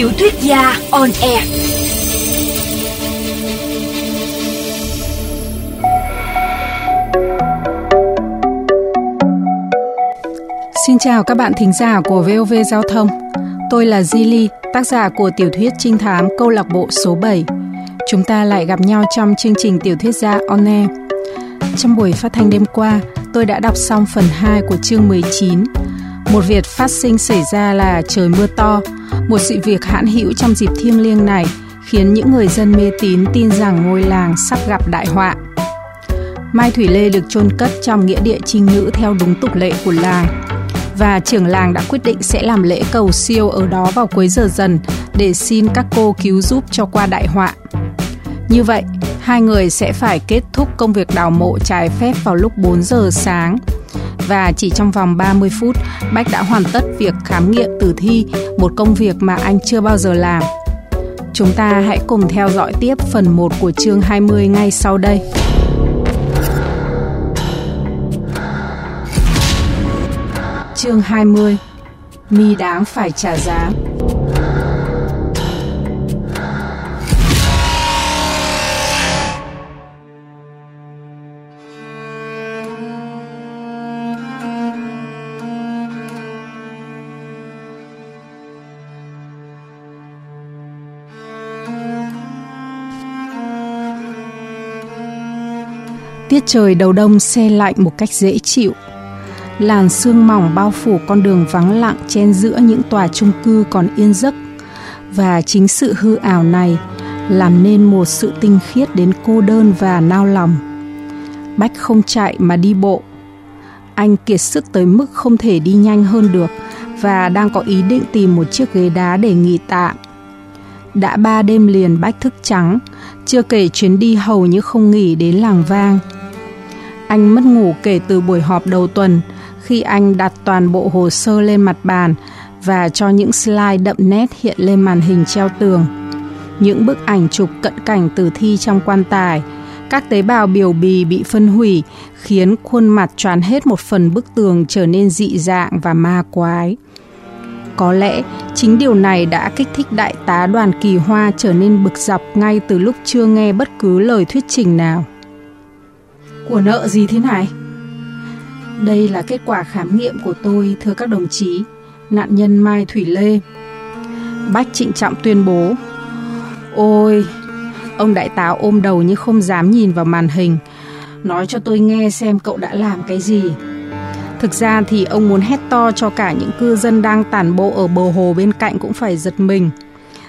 Tiểu thuyết gia on air. Xin chào các bạn thính giả của VOV Giao thông. Tôi là Zili, tác giả của tiểu thuyết trinh thám câu lạc bộ số 7. Chúng ta lại gặp nhau trong chương trình tiểu thuyết gia on air. Trong buổi phát thanh đêm qua, tôi đã đọc xong phần 2 của chương 19. Một việc phát sinh xảy ra là trời mưa to, một sự việc hãn hữu trong dịp thiêng liêng này khiến những người dân mê tín tin rằng ngôi làng sắp gặp đại họa. Mai Thủy Lê được chôn cất trong nghĩa địa trinh nữ theo đúng tục lệ của làng và trưởng làng đã quyết định sẽ làm lễ cầu siêu ở đó vào cuối giờ dần để xin các cô cứu giúp cho qua đại họa. Như vậy, hai người sẽ phải kết thúc công việc đào mộ trái phép vào lúc 4 giờ sáng và chỉ trong vòng 30 phút, Bách đã hoàn tất việc khám nghiệm tử thi, một công việc mà anh chưa bao giờ làm. Chúng ta hãy cùng theo dõi tiếp phần 1 của chương 20 ngay sau đây. Chương 20 Mi đáng phải trả giá Tiết trời đầu đông xe lạnh một cách dễ chịu. Làn sương mỏng bao phủ con đường vắng lặng chen giữa những tòa chung cư còn yên giấc. Và chính sự hư ảo này làm nên một sự tinh khiết đến cô đơn và nao lòng. Bách không chạy mà đi bộ. Anh kiệt sức tới mức không thể đi nhanh hơn được và đang có ý định tìm một chiếc ghế đá để nghỉ tạm. Đã ba đêm liền Bách thức trắng, chưa kể chuyến đi hầu như không nghỉ đến làng vang. Anh mất ngủ kể từ buổi họp đầu tuần khi anh đặt toàn bộ hồ sơ lên mặt bàn và cho những slide đậm nét hiện lên màn hình treo tường. Những bức ảnh chụp cận cảnh tử thi trong quan tài, các tế bào biểu bì bị phân hủy khiến khuôn mặt choán hết một phần bức tường trở nên dị dạng và ma quái. Có lẽ chính điều này đã kích thích đại tá đoàn kỳ hoa trở nên bực dọc ngay từ lúc chưa nghe bất cứ lời thuyết trình nào. Của nợ gì thế này? Đây là kết quả khám nghiệm của tôi, thưa các đồng chí, nạn nhân Mai Thủy Lê. Bách trịnh trọng tuyên bố. Ôi, ông đại tá ôm đầu như không dám nhìn vào màn hình. Nói cho tôi nghe xem cậu đã làm cái gì. Thực ra thì ông muốn hét to cho cả những cư dân đang tản bộ ở bờ hồ bên cạnh cũng phải giật mình.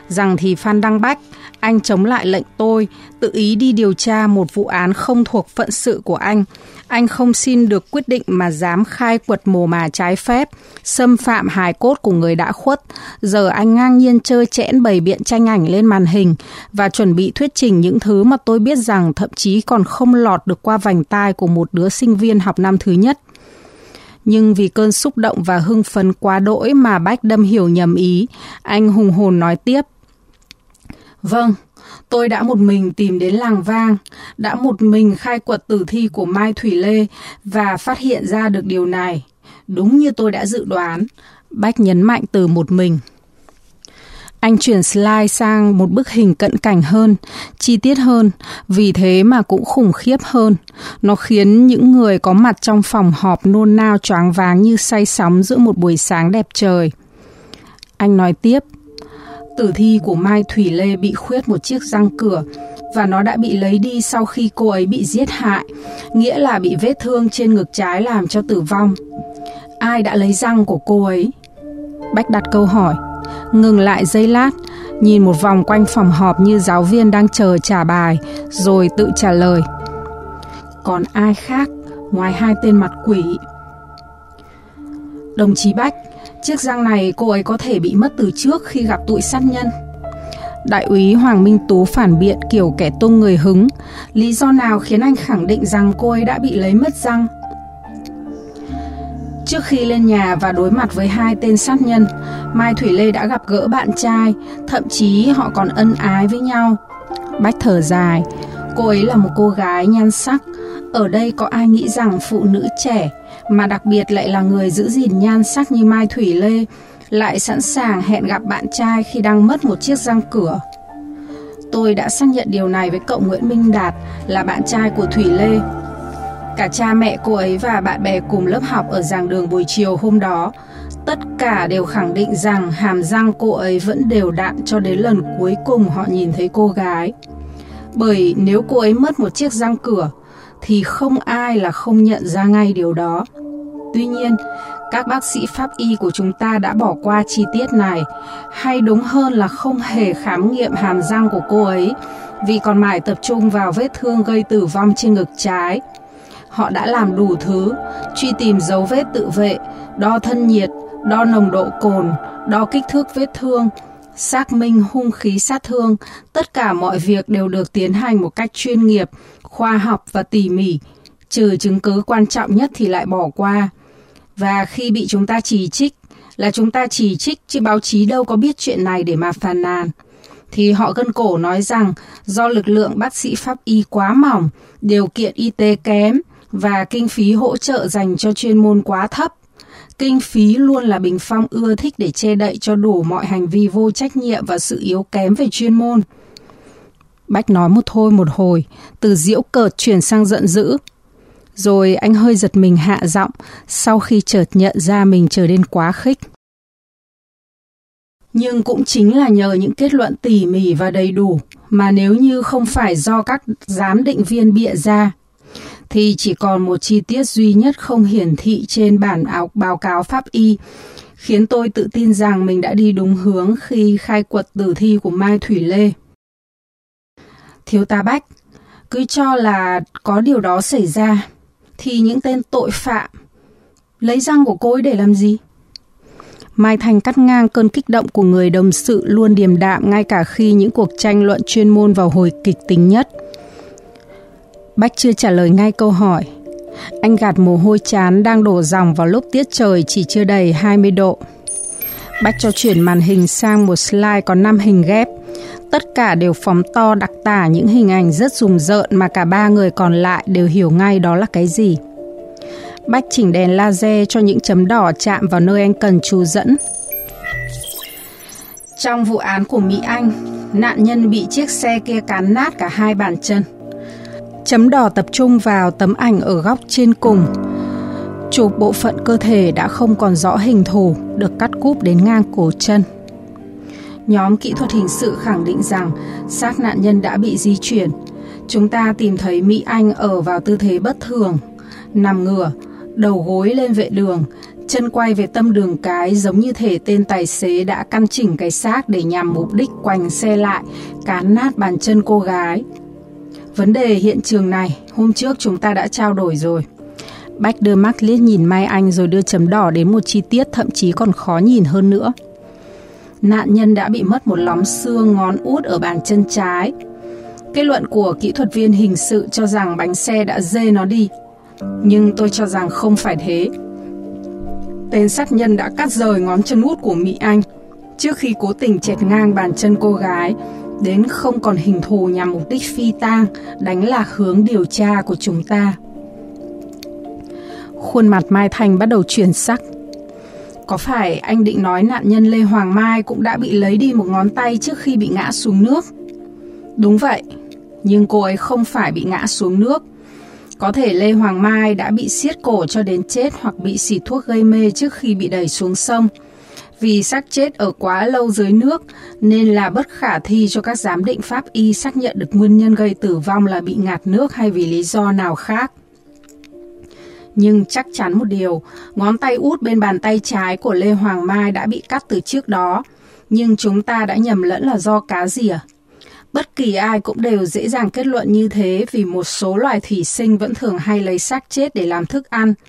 Rằng thì Phan Đăng Bách, anh chống lại lệnh tôi, tự ý đi điều tra một vụ án không thuộc phận sự của anh. Anh không xin được quyết định mà dám khai quật mồ mà trái phép, xâm phạm hài cốt của người đã khuất. Giờ anh ngang nhiên chơi chẽn bày biện tranh ảnh lên màn hình và chuẩn bị thuyết trình những thứ mà tôi biết rằng thậm chí còn không lọt được qua vành tai của một đứa sinh viên học năm thứ nhất nhưng vì cơn xúc động và hưng phấn quá đỗi mà Bách đâm hiểu nhầm ý, anh hùng hồn nói tiếp. Vâng, tôi đã một mình tìm đến làng vang, đã một mình khai quật tử thi của Mai Thủy Lê và phát hiện ra được điều này. Đúng như tôi đã dự đoán, Bách nhấn mạnh từ một mình. Anh chuyển slide sang một bức hình cận cảnh hơn, chi tiết hơn, vì thế mà cũng khủng khiếp hơn. Nó khiến những người có mặt trong phòng họp nôn nao choáng váng như say sóng giữa một buổi sáng đẹp trời. Anh nói tiếp, tử thi của Mai Thủy Lê bị khuyết một chiếc răng cửa và nó đã bị lấy đi sau khi cô ấy bị giết hại, nghĩa là bị vết thương trên ngực trái làm cho tử vong. Ai đã lấy răng của cô ấy? Bách đặt câu hỏi ngừng lại giây lát, nhìn một vòng quanh phòng họp như giáo viên đang chờ trả bài, rồi tự trả lời. Còn ai khác ngoài hai tên mặt quỷ? Đồng chí Bách, chiếc răng này cô ấy có thể bị mất từ trước khi gặp tụi sát nhân. Đại úy Hoàng Minh Tú phản biện kiểu kẻ tung người hứng. Lý do nào khiến anh khẳng định rằng cô ấy đã bị lấy mất răng? Trước khi lên nhà và đối mặt với hai tên sát nhân, Mai Thủy Lê đã gặp gỡ bạn trai, thậm chí họ còn ân ái với nhau. Bách thở dài, cô ấy là một cô gái nhan sắc. Ở đây có ai nghĩ rằng phụ nữ trẻ, mà đặc biệt lại là người giữ gìn nhan sắc như Mai Thủy Lê, lại sẵn sàng hẹn gặp bạn trai khi đang mất một chiếc răng cửa. Tôi đã xác nhận điều này với cậu Nguyễn Minh Đạt là bạn trai của Thủy Lê. Cả cha mẹ cô ấy và bạn bè cùng lớp học ở giảng đường buổi chiều hôm đó tất cả đều khẳng định rằng hàm răng cô ấy vẫn đều đặn cho đến lần cuối cùng họ nhìn thấy cô gái. Bởi nếu cô ấy mất một chiếc răng cửa thì không ai là không nhận ra ngay điều đó. Tuy nhiên, các bác sĩ pháp y của chúng ta đã bỏ qua chi tiết này, hay đúng hơn là không hề khám nghiệm hàm răng của cô ấy, vì còn mãi tập trung vào vết thương gây tử vong trên ngực trái. Họ đã làm đủ thứ, truy tìm dấu vết tự vệ, đo thân nhiệt, đo nồng độ cồn, đo kích thước vết thương, xác minh hung khí sát thương, tất cả mọi việc đều được tiến hành một cách chuyên nghiệp, khoa học và tỉ mỉ, trừ chứng cứ quan trọng nhất thì lại bỏ qua. Và khi bị chúng ta chỉ trích, là chúng ta chỉ trích chứ báo chí đâu có biết chuyện này để mà phàn nàn. Thì họ gân cổ nói rằng do lực lượng bác sĩ pháp y quá mỏng, điều kiện y tế kém và kinh phí hỗ trợ dành cho chuyên môn quá thấp, Kinh phí luôn là bình phong ưa thích để che đậy cho đủ mọi hành vi vô trách nhiệm và sự yếu kém về chuyên môn. Bách nói một thôi một hồi, từ diễu cợt chuyển sang giận dữ. Rồi anh hơi giật mình hạ giọng sau khi chợt nhận ra mình trở nên quá khích. Nhưng cũng chính là nhờ những kết luận tỉ mỉ và đầy đủ mà nếu như không phải do các giám định viên bịa ra thì chỉ còn một chi tiết duy nhất không hiển thị trên bản áo báo cáo pháp y, khiến tôi tự tin rằng mình đã đi đúng hướng khi khai quật tử thi của Mai Thủy Lê. Thiếu tá Bách, cứ cho là có điều đó xảy ra, thì những tên tội phạm lấy răng của cô ấy để làm gì? Mai Thành cắt ngang cơn kích động của người đồng sự luôn điềm đạm ngay cả khi những cuộc tranh luận chuyên môn vào hồi kịch tính nhất – Bách chưa trả lời ngay câu hỏi. Anh gạt mồ hôi chán đang đổ dòng vào lúc tiết trời chỉ chưa đầy 20 độ. Bách cho chuyển màn hình sang một slide có 5 hình ghép. Tất cả đều phóng to đặc tả những hình ảnh rất rùng rợn mà cả ba người còn lại đều hiểu ngay đó là cái gì. Bách chỉnh đèn laser cho những chấm đỏ chạm vào nơi anh cần chú dẫn. Trong vụ án của Mỹ Anh, nạn nhân bị chiếc xe kia cán nát cả hai bàn chân. Chấm đỏ tập trung vào tấm ảnh ở góc trên cùng. Chụp bộ phận cơ thể đã không còn rõ hình thù, được cắt cúp đến ngang cổ chân. Nhóm kỹ thuật hình sự khẳng định rằng xác nạn nhân đã bị di chuyển. Chúng ta tìm thấy Mỹ Anh ở vào tư thế bất thường, nằm ngửa, đầu gối lên vệ đường, chân quay về tâm đường cái giống như thể tên tài xế đã căn chỉnh cái xác để nhằm mục đích quành xe lại, cán nát bàn chân cô gái. Vấn đề hiện trường này, hôm trước chúng ta đã trao đổi rồi. Bách đưa mắt liếc nhìn Mai Anh rồi đưa chấm đỏ đến một chi tiết thậm chí còn khó nhìn hơn nữa. Nạn nhân đã bị mất một lóng xương ngón út ở bàn chân trái. Kết luận của kỹ thuật viên hình sự cho rằng bánh xe đã dê nó đi. Nhưng tôi cho rằng không phải thế. Tên sát nhân đã cắt rời ngón chân út của Mỹ Anh trước khi cố tình chẹt ngang bàn chân cô gái đến không còn hình thù nhằm mục đích phi tang, đánh lạc hướng điều tra của chúng ta. Khuôn mặt Mai Thành bắt đầu chuyển sắc. Có phải anh định nói nạn nhân Lê Hoàng Mai cũng đã bị lấy đi một ngón tay trước khi bị ngã xuống nước? Đúng vậy, nhưng cô ấy không phải bị ngã xuống nước. Có thể Lê Hoàng Mai đã bị siết cổ cho đến chết hoặc bị xịt thuốc gây mê trước khi bị đẩy xuống sông – vì xác chết ở quá lâu dưới nước nên là bất khả thi cho các giám định pháp y xác nhận được nguyên nhân gây tử vong là bị ngạt nước hay vì lý do nào khác. Nhưng chắc chắn một điều, ngón tay út bên bàn tay trái của Lê Hoàng Mai đã bị cắt từ trước đó, nhưng chúng ta đã nhầm lẫn là do cá rỉa. Bất kỳ ai cũng đều dễ dàng kết luận như thế vì một số loài thủy sinh vẫn thường hay lấy xác chết để làm thức ăn –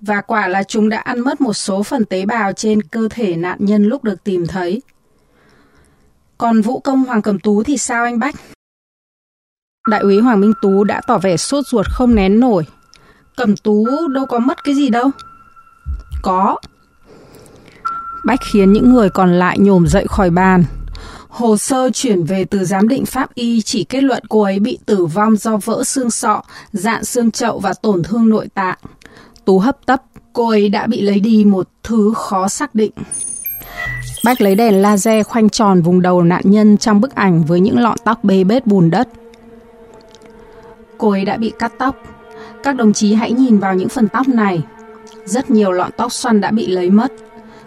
và quả là chúng đã ăn mất một số phần tế bào trên cơ thể nạn nhân lúc được tìm thấy. Còn vũ công Hoàng Cầm Tú thì sao anh Bách? Đại úy Hoàng Minh Tú đã tỏ vẻ sốt ruột không nén nổi. Cầm Tú đâu có mất cái gì đâu. Có. Bách khiến những người còn lại nhổm dậy khỏi bàn. Hồ sơ chuyển về từ giám định pháp y chỉ kết luận cô ấy bị tử vong do vỡ xương sọ, dạn xương chậu và tổn thương nội tạng. Tú hấp tấp, cô ấy đã bị lấy đi một thứ khó xác định. Bách lấy đèn laser khoanh tròn vùng đầu nạn nhân trong bức ảnh với những lọn tóc bê bết bùn đất. Cô ấy đã bị cắt tóc. Các đồng chí hãy nhìn vào những phần tóc này. Rất nhiều lọn tóc xoăn đã bị lấy mất.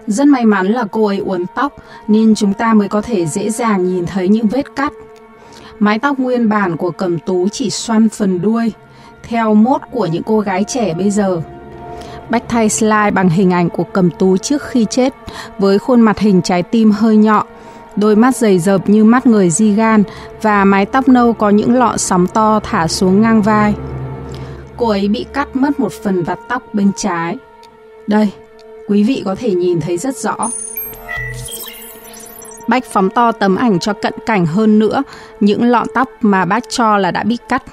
Rất may mắn là cô ấy uốn tóc nên chúng ta mới có thể dễ dàng nhìn thấy những vết cắt. Mái tóc nguyên bản của cầm tú chỉ xoăn phần đuôi, theo mốt của những cô gái trẻ bây giờ. Bách thay slide bằng hình ảnh của cầm tú trước khi chết, với khuôn mặt hình trái tim hơi nhọn, đôi mắt dày dợp như mắt người di gan và mái tóc nâu có những lọ sóng to thả xuống ngang vai. Cô ấy bị cắt mất một phần vạt tóc bên trái. Đây, quý vị có thể nhìn thấy rất rõ. Bách phóng to tấm ảnh cho cận cảnh hơn nữa những lọn tóc mà bác cho là đã bị cắt.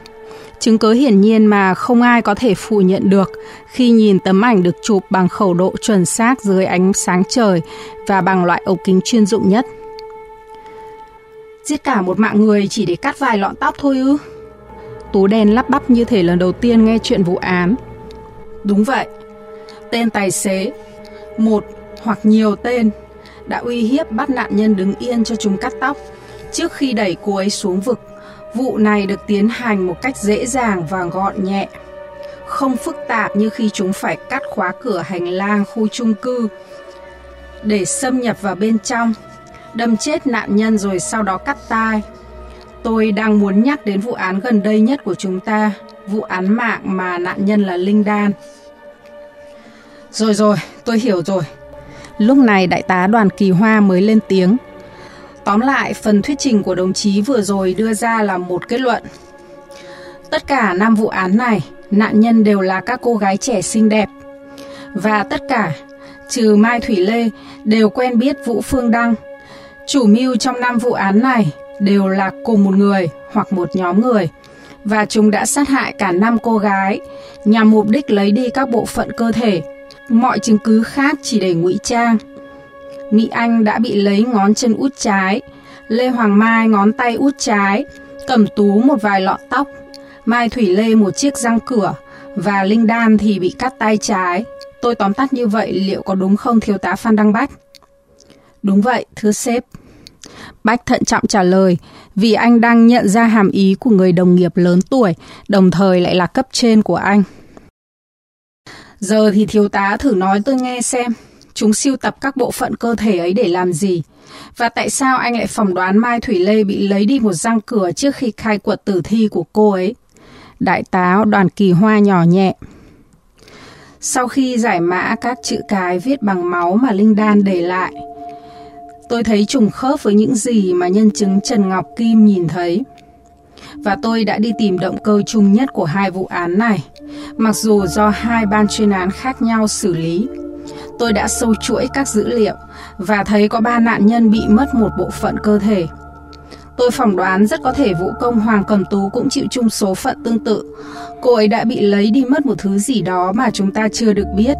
Chứng cứ hiển nhiên mà không ai có thể phủ nhận được khi nhìn tấm ảnh được chụp bằng khẩu độ chuẩn xác dưới ánh sáng trời và bằng loại ống kính chuyên dụng nhất. Giết cả một mạng người chỉ để cắt vài lọn tóc thôi ư? Tú đen lắp bắp như thể lần đầu tiên nghe chuyện vụ án. Đúng vậy. Tên tài xế, một hoặc nhiều tên, đã uy hiếp bắt nạn nhân đứng yên cho chúng cắt tóc trước khi đẩy cô ấy xuống vực Vụ này được tiến hành một cách dễ dàng và gọn nhẹ, không phức tạp như khi chúng phải cắt khóa cửa hành lang khu chung cư để xâm nhập vào bên trong, đâm chết nạn nhân rồi sau đó cắt tai. Tôi đang muốn nhắc đến vụ án gần đây nhất của chúng ta, vụ án mạng mà nạn nhân là Linh Đan. Rồi rồi, tôi hiểu rồi. Lúc này đại tá đoàn kỳ hoa mới lên tiếng. Tóm lại, phần thuyết trình của đồng chí vừa rồi đưa ra là một kết luận. Tất cả năm vụ án này, nạn nhân đều là các cô gái trẻ xinh đẹp. Và tất cả, trừ Mai Thủy Lê, đều quen biết Vũ Phương Đăng. Chủ mưu trong năm vụ án này đều là cùng một người hoặc một nhóm người. Và chúng đã sát hại cả năm cô gái nhằm mục đích lấy đi các bộ phận cơ thể. Mọi chứng cứ khác chỉ để ngụy trang Mỹ Anh đã bị lấy ngón chân út trái, Lê Hoàng Mai ngón tay út trái, Cẩm Tú một vài lọn tóc, Mai Thủy Lê một chiếc răng cửa và Linh Đan thì bị cắt tay trái. Tôi tóm tắt như vậy liệu có đúng không thiếu tá Phan Đăng Bách? Đúng vậy, thưa sếp. Bách thận trọng trả lời vì anh đang nhận ra hàm ý của người đồng nghiệp lớn tuổi, đồng thời lại là cấp trên của anh. Giờ thì thiếu tá thử nói tôi nghe xem. Chúng siêu tập các bộ phận cơ thể ấy để làm gì? Và tại sao anh lại phỏng đoán Mai Thủy Lê bị lấy đi một răng cửa trước khi khai quật tử thi của cô ấy? Đại tá đoàn kỳ hoa nhỏ nhẹ. Sau khi giải mã các chữ cái viết bằng máu mà Linh Đan để lại, tôi thấy trùng khớp với những gì mà nhân chứng Trần Ngọc Kim nhìn thấy. Và tôi đã đi tìm động cơ chung nhất của hai vụ án này, mặc dù do hai ban chuyên án khác nhau xử lý tôi đã sâu chuỗi các dữ liệu và thấy có ba nạn nhân bị mất một bộ phận cơ thể. Tôi phỏng đoán rất có thể vũ công Hoàng Cầm Tú cũng chịu chung số phận tương tự. Cô ấy đã bị lấy đi mất một thứ gì đó mà chúng ta chưa được biết.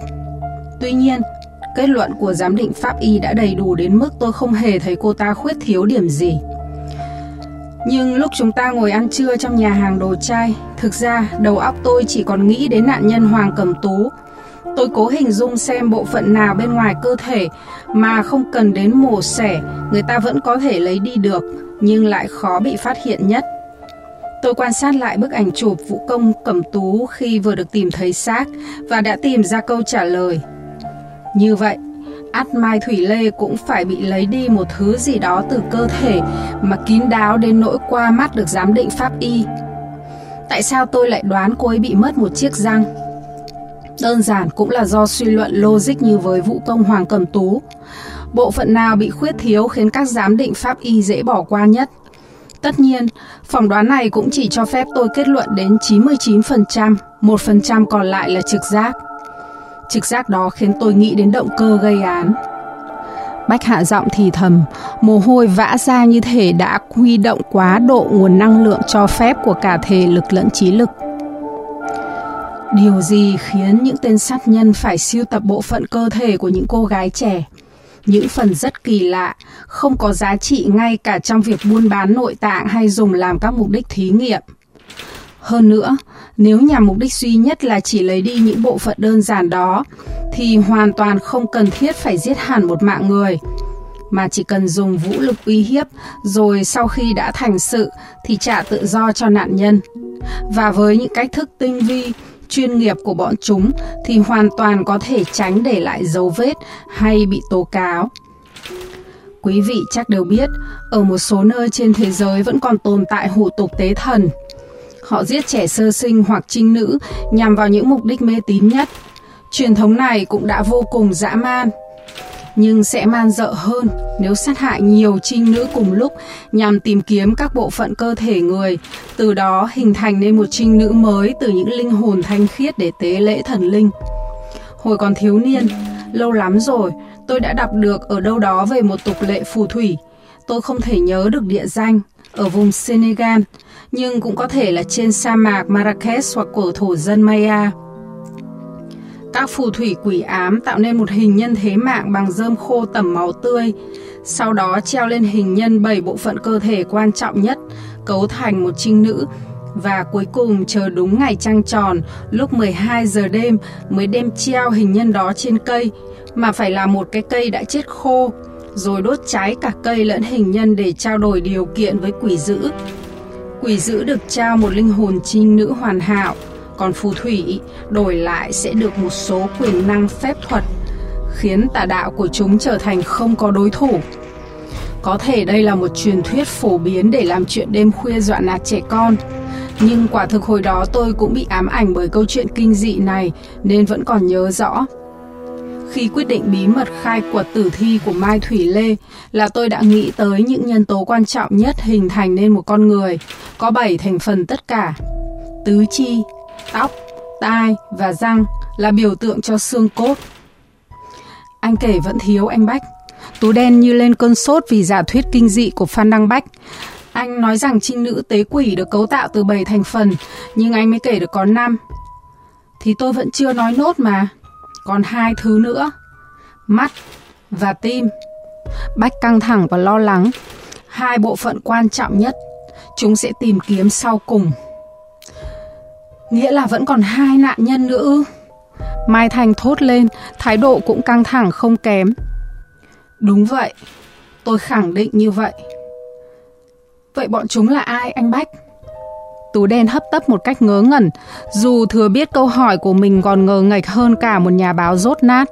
Tuy nhiên, kết luận của giám định pháp y đã đầy đủ đến mức tôi không hề thấy cô ta khuyết thiếu điểm gì. Nhưng lúc chúng ta ngồi ăn trưa trong nhà hàng đồ chai, thực ra đầu óc tôi chỉ còn nghĩ đến nạn nhân Hoàng Cầm Tú Tôi cố hình dung xem bộ phận nào bên ngoài cơ thể mà không cần đến mổ xẻ, người ta vẫn có thể lấy đi được, nhưng lại khó bị phát hiện nhất. Tôi quan sát lại bức ảnh chụp vũ công cẩm tú khi vừa được tìm thấy xác và đã tìm ra câu trả lời. Như vậy, át Mai Thủy Lê cũng phải bị lấy đi một thứ gì đó từ cơ thể mà kín đáo đến nỗi qua mắt được giám định pháp y. Tại sao tôi lại đoán cô ấy bị mất một chiếc răng? Đơn giản cũng là do suy luận logic như với vũ công Hoàng Cẩm Tú. Bộ phận nào bị khuyết thiếu khiến các giám định pháp y dễ bỏ qua nhất? Tất nhiên, phỏng đoán này cũng chỉ cho phép tôi kết luận đến 99%, 1% còn lại là trực giác. Trực giác đó khiến tôi nghĩ đến động cơ gây án. Bách hạ giọng thì thầm, mồ hôi vã ra như thể đã huy động quá độ nguồn năng lượng cho phép của cả thể lực lẫn trí lực. Điều gì khiến những tên sát nhân phải siêu tập bộ phận cơ thể của những cô gái trẻ? Những phần rất kỳ lạ, không có giá trị ngay cả trong việc buôn bán nội tạng hay dùng làm các mục đích thí nghiệm. Hơn nữa, nếu nhằm mục đích duy nhất là chỉ lấy đi những bộ phận đơn giản đó, thì hoàn toàn không cần thiết phải giết hẳn một mạng người. mà chỉ cần dùng vũ lực uy hiếp rồi sau khi đã thành sự thì trả tự do cho nạn nhân. Và với những cách thức tinh vi, chuyên nghiệp của bọn chúng thì hoàn toàn có thể tránh để lại dấu vết hay bị tố cáo. Quý vị chắc đều biết, ở một số nơi trên thế giới vẫn còn tồn tại hủ tục tế thần. Họ giết trẻ sơ sinh hoặc trinh nữ nhằm vào những mục đích mê tín nhất. Truyền thống này cũng đã vô cùng dã man, nhưng sẽ man dợ hơn nếu sát hại nhiều trinh nữ cùng lúc nhằm tìm kiếm các bộ phận cơ thể người, từ đó hình thành nên một trinh nữ mới từ những linh hồn thanh khiết để tế lễ thần linh. Hồi còn thiếu niên, lâu lắm rồi, tôi đã đọc được ở đâu đó về một tục lệ phù thủy. Tôi không thể nhớ được địa danh, ở vùng Senegal, nhưng cũng có thể là trên sa mạc Marrakech hoặc cổ thổ dân Maya. Các phù thủy quỷ ám tạo nên một hình nhân thế mạng bằng dơm khô tẩm máu tươi, sau đó treo lên hình nhân bảy bộ phận cơ thể quan trọng nhất, cấu thành một trinh nữ, và cuối cùng chờ đúng ngày trăng tròn, lúc 12 giờ đêm mới đem treo hình nhân đó trên cây, mà phải là một cái cây đã chết khô, rồi đốt cháy cả cây lẫn hình nhân để trao đổi điều kiện với quỷ dữ. Quỷ dữ được trao một linh hồn trinh nữ hoàn hảo, còn phù thủy đổi lại sẽ được một số quyền năng phép thuật, khiến tà đạo của chúng trở thành không có đối thủ. Có thể đây là một truyền thuyết phổ biến để làm chuyện đêm khuya dọa nạt trẻ con. Nhưng quả thực hồi đó tôi cũng bị ám ảnh bởi câu chuyện kinh dị này nên vẫn còn nhớ rõ. Khi quyết định bí mật khai quật tử thi của Mai Thủy Lê là tôi đã nghĩ tới những nhân tố quan trọng nhất hình thành nên một con người, có 7 thành phần tất cả. Tứ chi, tóc, tai và răng là biểu tượng cho xương cốt. Anh kể vẫn thiếu anh Bách. Tú đen như lên cơn sốt vì giả thuyết kinh dị của Phan Đăng Bách. Anh nói rằng trinh nữ tế quỷ được cấu tạo từ 7 thành phần, nhưng anh mới kể được có 5. Thì tôi vẫn chưa nói nốt mà. Còn hai thứ nữa. Mắt và tim. Bách căng thẳng và lo lắng. Hai bộ phận quan trọng nhất. Chúng sẽ tìm kiếm sau cùng. Nghĩa là vẫn còn hai nạn nhân nữa ư? Mai Thành thốt lên, thái độ cũng căng thẳng không kém. Đúng vậy, tôi khẳng định như vậy. Vậy bọn chúng là ai anh Bách? Tú đen hấp tấp một cách ngớ ngẩn, dù thừa biết câu hỏi của mình còn ngờ ngạch hơn cả một nhà báo rốt nát.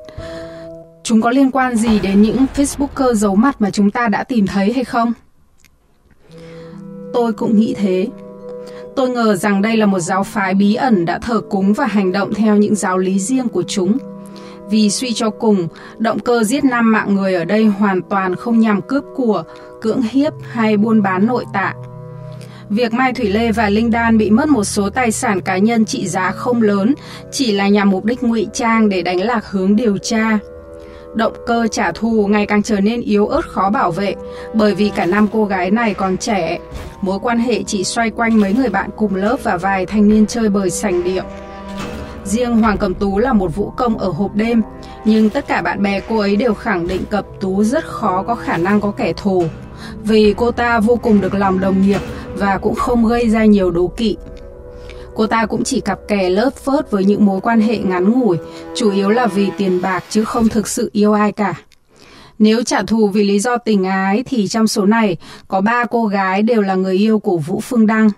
Chúng có liên quan gì đến những Facebooker giấu mặt mà chúng ta đã tìm thấy hay không? Tôi cũng nghĩ thế. Tôi ngờ rằng đây là một giáo phái bí ẩn đã thờ cúng và hành động theo những giáo lý riêng của chúng. Vì suy cho cùng, động cơ giết năm mạng người ở đây hoàn toàn không nhằm cướp của, cưỡng hiếp hay buôn bán nội tạng. Việc Mai Thủy Lê và Linh Đan bị mất một số tài sản cá nhân trị giá không lớn chỉ là nhằm mục đích ngụy trang để đánh lạc hướng điều tra. Động cơ trả thù ngày càng trở nên yếu ớt khó bảo vệ bởi vì cả năm cô gái này còn trẻ. Mối quan hệ chỉ xoay quanh mấy người bạn cùng lớp và vài thanh niên chơi bời sành điệu. Riêng Hoàng Cẩm Tú là một vũ công ở hộp đêm, nhưng tất cả bạn bè cô ấy đều khẳng định Cẩm Tú rất khó có khả năng có kẻ thù, vì cô ta vô cùng được lòng đồng nghiệp và cũng không gây ra nhiều đố kỵ. Cô ta cũng chỉ cặp kè lớp phớt với những mối quan hệ ngắn ngủi, chủ yếu là vì tiền bạc chứ không thực sự yêu ai cả. Nếu trả thù vì lý do tình ái thì trong số này có ba cô gái đều là người yêu của Vũ Phương Đăng.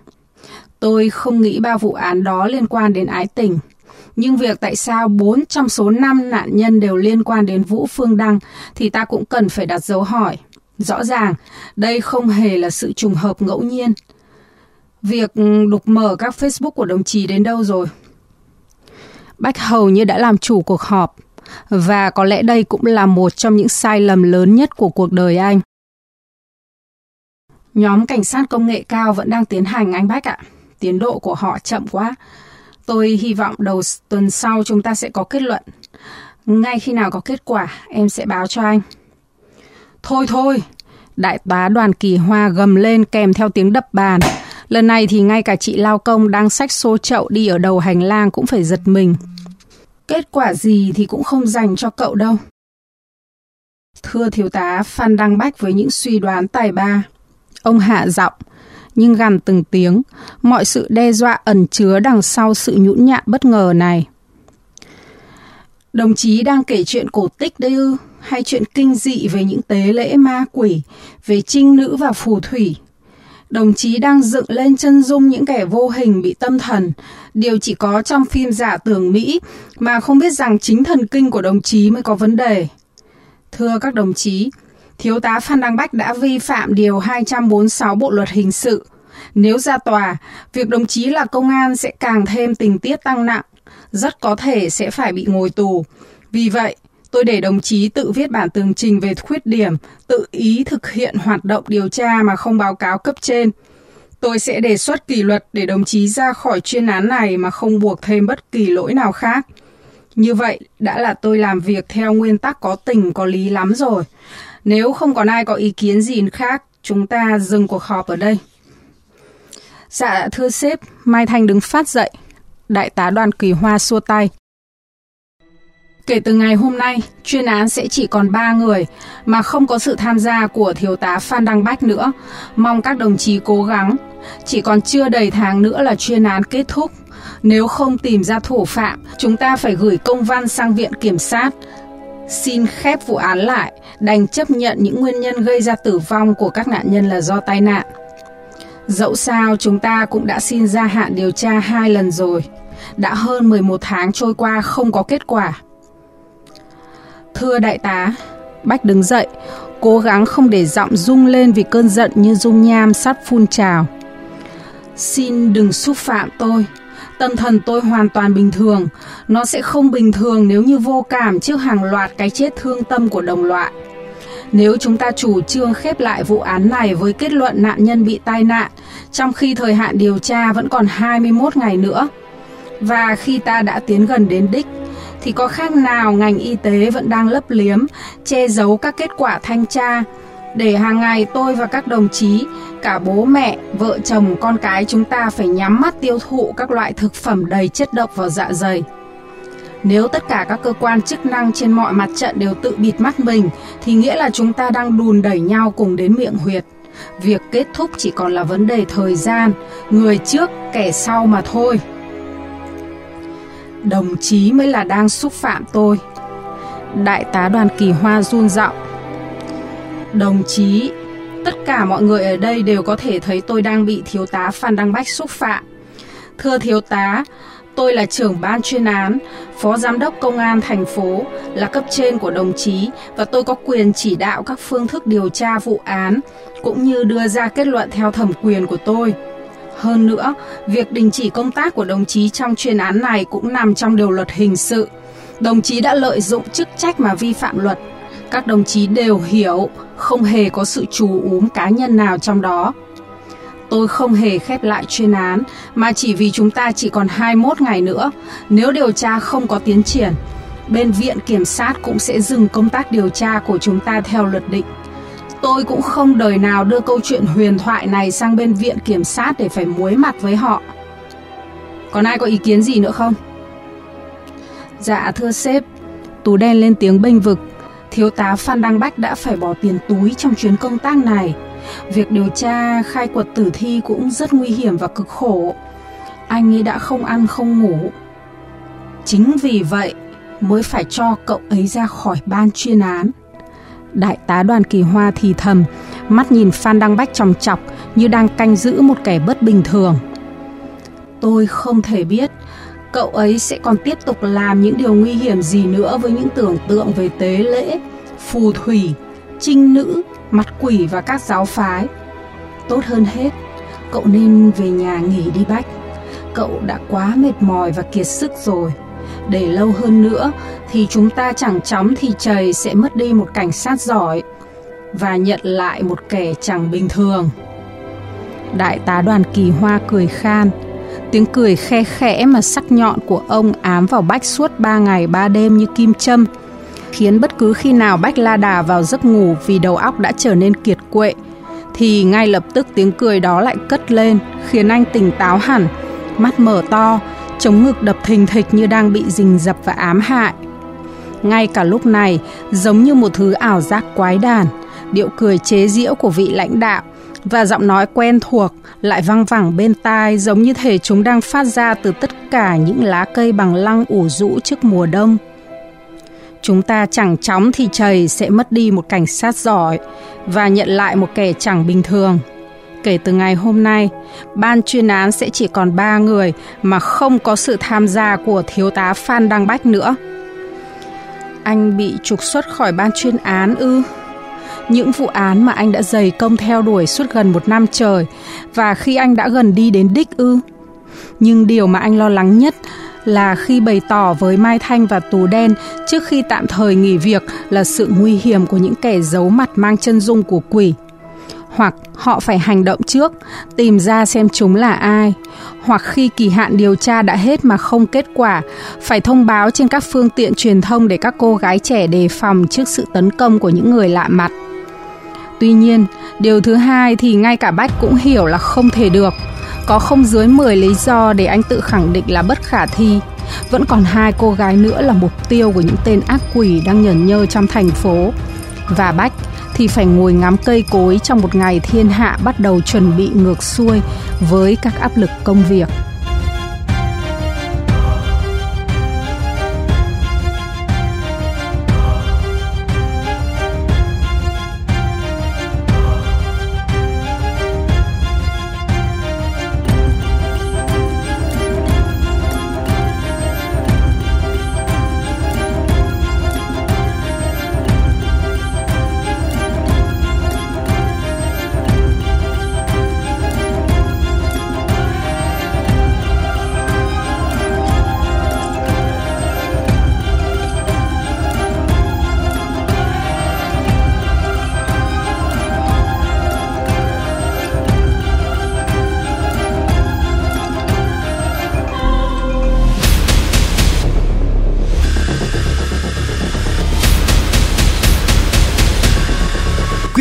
Tôi không nghĩ ba vụ án đó liên quan đến ái tình. Nhưng việc tại sao 4 trong số 5 nạn nhân đều liên quan đến Vũ Phương Đăng thì ta cũng cần phải đặt dấu hỏi. Rõ ràng, đây không hề là sự trùng hợp ngẫu nhiên. Việc ừ, đục mở các Facebook của đồng chí đến đâu rồi? Bách hầu như đã làm chủ cuộc họp và có lẽ đây cũng là một trong những sai lầm lớn nhất của cuộc đời anh. Nhóm cảnh sát công nghệ cao vẫn đang tiến hành anh Bách ạ. Tiến độ của họ chậm quá. Tôi hy vọng đầu tuần sau chúng ta sẽ có kết luận. Ngay khi nào có kết quả, em sẽ báo cho anh. Thôi thôi, đại tá đoàn kỳ hoa gầm lên kèm theo tiếng đập bàn. Lần này thì ngay cả chị Lao Công đang xách xô chậu đi ở đầu hành lang cũng phải giật mình. Kết quả gì thì cũng không dành cho cậu đâu. Thưa thiếu tá Phan Đăng Bách với những suy đoán tài ba. Ông hạ giọng, nhưng gằn từng tiếng, mọi sự đe dọa ẩn chứa đằng sau sự nhũn nhạn bất ngờ này. Đồng chí đang kể chuyện cổ tích đấy ư? hay chuyện kinh dị về những tế lễ ma quỷ, về trinh nữ và phù thủy. Đồng chí đang dựng lên chân dung những kẻ vô hình bị tâm thần, điều chỉ có trong phim giả tưởng Mỹ mà không biết rằng chính thần kinh của đồng chí mới có vấn đề. Thưa các đồng chí, Thiếu tá Phan Đăng Bách đã vi phạm Điều 246 Bộ Luật Hình sự. Nếu ra tòa, việc đồng chí là công an sẽ càng thêm tình tiết tăng nặng, rất có thể sẽ phải bị ngồi tù. Vì vậy, tôi để đồng chí tự viết bản tường trình về khuyết điểm, tự ý thực hiện hoạt động điều tra mà không báo cáo cấp trên. Tôi sẽ đề xuất kỷ luật để đồng chí ra khỏi chuyên án này mà không buộc thêm bất kỳ lỗi nào khác. Như vậy đã là tôi làm việc theo nguyên tắc có tình có lý lắm rồi. Nếu không còn ai có ý kiến gì khác, chúng ta dừng cuộc họp ở đây. Dạ thưa sếp, Mai Thanh đứng phát dậy. Đại tá đoàn kỳ hoa xua tay. Kể từ ngày hôm nay, chuyên án sẽ chỉ còn 3 người mà không có sự tham gia của thiếu tá Phan Đăng Bách nữa. Mong các đồng chí cố gắng. Chỉ còn chưa đầy tháng nữa là chuyên án kết thúc. Nếu không tìm ra thủ phạm, chúng ta phải gửi công văn sang viện kiểm sát. Xin khép vụ án lại, đành chấp nhận những nguyên nhân gây ra tử vong của các nạn nhân là do tai nạn. Dẫu sao chúng ta cũng đã xin gia hạn điều tra hai lần rồi. Đã hơn 11 tháng trôi qua không có kết quả. Thưa đại tá, Bách đứng dậy, cố gắng không để giọng rung lên vì cơn giận như dung nham sắp phun trào. Xin đừng xúc phạm tôi. Tâm thần tôi hoàn toàn bình thường. Nó sẽ không bình thường nếu như vô cảm trước hàng loạt cái chết thương tâm của đồng loại. Nếu chúng ta chủ trương khép lại vụ án này với kết luận nạn nhân bị tai nạn, trong khi thời hạn điều tra vẫn còn 21 ngày nữa, và khi ta đã tiến gần đến đích, thì có khác nào ngành y tế vẫn đang lấp liếm, che giấu các kết quả thanh tra, để hàng ngày tôi và các đồng chí, cả bố mẹ, vợ chồng, con cái chúng ta phải nhắm mắt tiêu thụ các loại thực phẩm đầy chất độc vào dạ dày. Nếu tất cả các cơ quan chức năng trên mọi mặt trận đều tự bịt mắt mình, thì nghĩa là chúng ta đang đùn đẩy nhau cùng đến miệng huyệt. Việc kết thúc chỉ còn là vấn đề thời gian, người trước kẻ sau mà thôi. Đồng chí mới là đang xúc phạm tôi. Đại tá đoàn kỳ hoa run giọng. Đồng chí, tất cả mọi người ở đây đều có thể thấy tôi đang bị thiếu tá Phan Đăng Bách xúc phạm. Thưa thiếu tá, tôi là trưởng ban chuyên án, phó giám đốc công an thành phố, là cấp trên của đồng chí và tôi có quyền chỉ đạo các phương thức điều tra vụ án cũng như đưa ra kết luận theo thẩm quyền của tôi. Hơn nữa, việc đình chỉ công tác của đồng chí trong chuyên án này cũng nằm trong điều luật hình sự. Đồng chí đã lợi dụng chức trách mà vi phạm luật. Các đồng chí đều hiểu, không hề có sự trù úm cá nhân nào trong đó. Tôi không hề khép lại chuyên án, mà chỉ vì chúng ta chỉ còn 21 ngày nữa. Nếu điều tra không có tiến triển, bên viện kiểm sát cũng sẽ dừng công tác điều tra của chúng ta theo luật định. Tôi cũng không đời nào đưa câu chuyện huyền thoại này sang bên viện kiểm sát để phải muối mặt với họ. Còn ai có ý kiến gì nữa không? Dạ thưa sếp, Tú đen lên tiếng bênh vực. Thiếu tá Phan Đăng Bách đã phải bỏ tiền túi trong chuyến công tác này. Việc điều tra khai quật tử thi cũng rất nguy hiểm và cực khổ. Anh ấy đã không ăn không ngủ. Chính vì vậy mới phải cho cậu ấy ra khỏi ban chuyên án. Đại tá đoàn kỳ hoa thì thầm, mắt nhìn Phan Đăng Bách tròng chọc như đang canh giữ một kẻ bất bình thường. Tôi không thể biết cậu ấy sẽ còn tiếp tục làm những điều nguy hiểm gì nữa với những tưởng tượng về tế lễ, phù thủy, trinh nữ, mặt quỷ và các giáo phái. Tốt hơn hết, cậu nên về nhà nghỉ đi Bách. Cậu đã quá mệt mỏi và kiệt sức rồi. Để lâu hơn nữa thì chúng ta chẳng chóng thì trời sẽ mất đi một cảnh sát giỏi và nhận lại một kẻ chẳng bình thường. Đại tá đoàn kỳ hoa cười khan, tiếng cười khe khẽ mà sắc nhọn của ông ám vào Bách suốt ba ngày ba đêm như kim châm, khiến bất cứ khi nào Bách la đà vào giấc ngủ vì đầu óc đã trở nên kiệt quệ, thì ngay lập tức tiếng cười đó lại cất lên, khiến anh tỉnh táo hẳn, mắt mở to, chống ngực đập thình thịch như đang bị rình dập và ám hại. Ngay cả lúc này, giống như một thứ ảo giác quái đản, điệu cười chế giễu của vị lãnh đạo và giọng nói quen thuộc lại văng vẳng bên tai giống như thể chúng đang phát ra từ tất cả những lá cây bằng lăng ủ rũ trước mùa đông. chúng ta chẳng chóng thì trời sẽ mất đi một cảnh sát giỏi và nhận lại một kẻ chẳng bình thường. Kể từ ngày hôm nay, ban chuyên án sẽ chỉ còn ba người mà không có sự tham gia của thiếu tá Phan Đăng Bách nữa. Anh bị trục xuất khỏi ban chuyên án ư? Những vụ án mà anh đã dày công theo đuổi suốt gần một năm trời và khi anh đã gần đi đến đích ư? Nhưng điều mà anh lo lắng nhất là khi bày tỏ với Mai Thanh và Tù Đen trước khi tạm thời nghỉ việc là sự nguy hiểm của những kẻ giấu mặt mang chân dung của quỷ. Hoặc họ phải hành động trước, tìm ra xem chúng là ai. Hoặc khi kỳ hạn điều tra đã hết mà không kết quả, phải thông báo trên các phương tiện truyền thông để các cô gái trẻ đề phòng trước sự tấn công của những người lạ mặt. Tuy nhiên, điều thứ hai thì ngay cả Bách cũng hiểu là không thể được – có không dưới 10 lý do để anh tự khẳng định là bất khả thi. Vẫn còn hai cô gái nữa là mục tiêu của những tên ác quỷ đang nhẩn nhơ trong thành phố. Và Bách thì phải ngồi ngắm cây cối trong một ngày thiên hạ bắt đầu chuẩn bị ngược xuôi với các áp lực công việc.